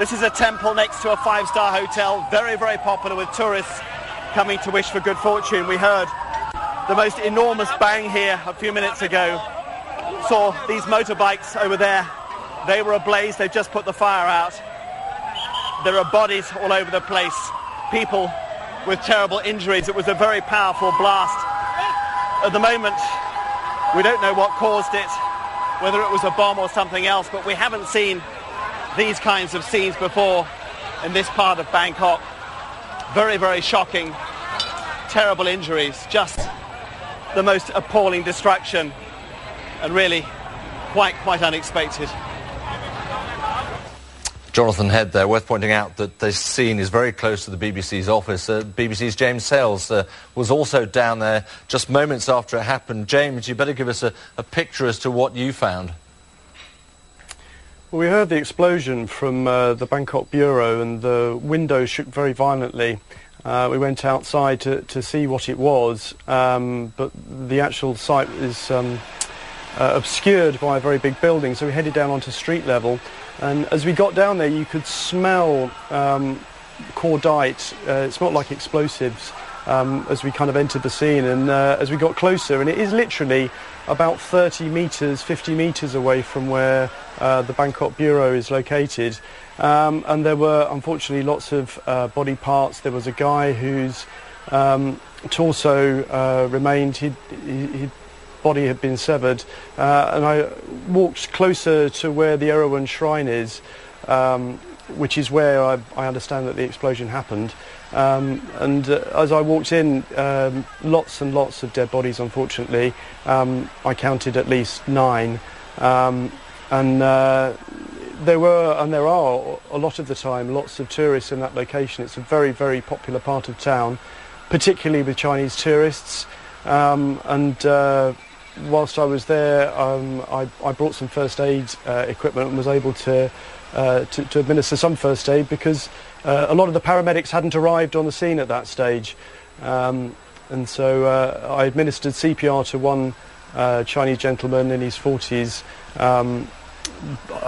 This is a temple next to a five-star hotel, very, very popular with tourists coming to wish for good fortune. We heard the most enormous bang here a few minutes ago. Saw these motorbikes over there. They were ablaze. They've just put the fire out. There are bodies all over the place. People with terrible injuries. It was a very powerful blast. At the moment, we don't know what caused it, whether it was a bomb or something else, but we haven't seen these kinds of scenes before in this part of Bangkok. Very, very shocking. Terrible injuries. Just the most appalling destruction and really quite, quite unexpected. Jonathan Head there. Worth pointing out that this scene is very close to the BBC's office. Uh, BBC's James Sales uh, was also down there just moments after it happened. James, you better give us a, a picture as to what you found. Well, we heard the explosion from uh, the Bangkok Bureau and the window shook very violently. Uh, we went outside to, to see what it was, um, but the actual site is um, uh, obscured by a very big building, so we headed down onto street level. And as we got down there, you could smell um, cordite. Uh, it smelled like explosives um, as we kind of entered the scene. And uh, as we got closer, and it is literally about 30 metres, 50 metres away from where uh, the Bangkok Bureau is located. Um, and there were unfortunately lots of uh, body parts. There was a guy whose um, torso uh, remained. He'd body had been severed. Uh, and I walked closer to where the Erawan shrine is, um, which is where I, I, understand that the explosion happened. Um, and uh, as I walked in, um, lots and lots of dead bodies, unfortunately. Um, I counted at least nine. Um, and uh, there were, and there are, a lot of the time, lots of tourists in that location. It's a very, very popular part of town, particularly with Chinese tourists. Um, and uh, whilst I was there, um, I, I, brought some first aid uh, equipment and was able to, uh, to, to, administer some first aid because uh, a lot of the paramedics hadn't arrived on the scene at that stage. Um, and so uh, I administered CPR to one uh, Chinese gentleman in his 40s um,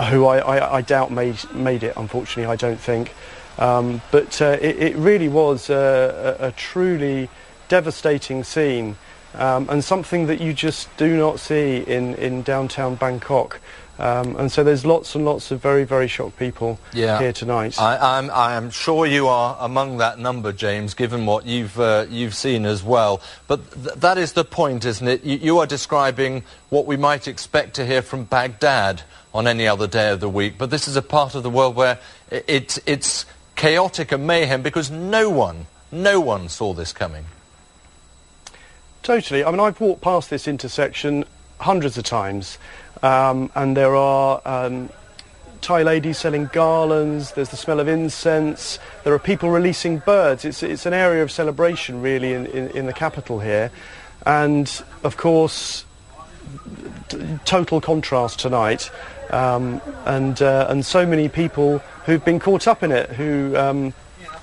who I, I, I, doubt made, made it, unfortunately, I don't think. Um, but uh, it, it, really was a, a, a truly devastating scene um, and something that you just do not see in, in downtown Bangkok. Um, and so there's lots and lots of very, very shocked people yeah. here tonight. I, I'm, I am sure you are among that number, James, given what you've, uh, you've seen as well. But th that is the point, isn't it? You, you are describing what we might expect to hear from Baghdad on any other day of the week. But this is a part of the world where it, it's chaotic and mayhem because no one, no one saw this coming. Totally. I mean, I've walked past this intersection hundreds of times, um, and there are um, Thai ladies selling garlands, there's the smell of incense, there are people releasing birds. It's, it's an area of celebration, really, in, in, in the capital here. And, of course, total contrast tonight. Um, and, uh, and so many people who've been caught up in it, who, um,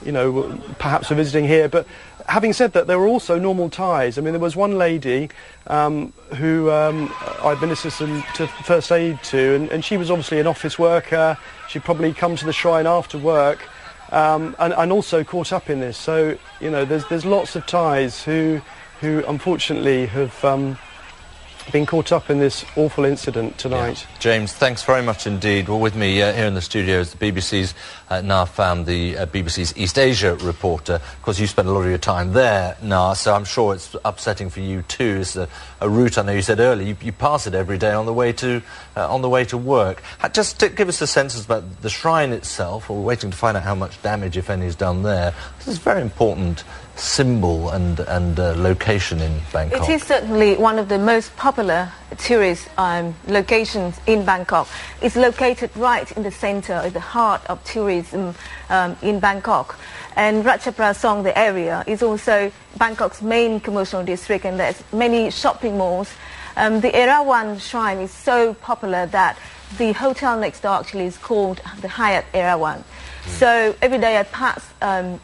you know, perhaps are visiting here, but having said that, there were also normal Thais. I mean, there was one lady um, who um, I administered some to first aid to, and, and, she was obviously an office worker. She'd probably come to the shrine after work, um, and, and, also caught up in this. So, you know, there's there's lots of Thais who who unfortunately have um, been caught up in this awful incident tonight. Yeah. James, thanks very much indeed. Well, with me uh, here in the studio is the BBC's uh, Nga Pham, the uh, BBC's East Asia reporter. Of course, you spent a lot of your time there, Na, so I'm sure it's upsetting for you too. It's a, a route I know you said earlier you, you, pass it every day on the way to uh, on the way to work. Just to give us a sense about the shrine itself. We're waiting to find out how much damage, if any, is done there. This is very important symbol and, and uh, location in Bangkok? It is certainly one of the most popular tourist um, locations in Bangkok. It's located right in the center, at the heart of tourism um, in Bangkok. And Ratchaprasong, the area, is also Bangkok's main commercial district and there's many shopping malls. Um, the Erawan shrine is so popular that the hotel next door actually is called the Hyatt Erawan. Mm. So every day I pass um,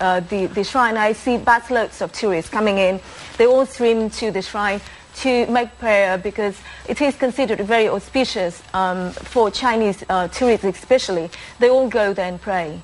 uh, the, the shrine, I see busloads of tourists coming in. They all stream to the shrine to make prayer because it is considered very auspicious um, for Chinese uh, tourists especially. They all go there and pray.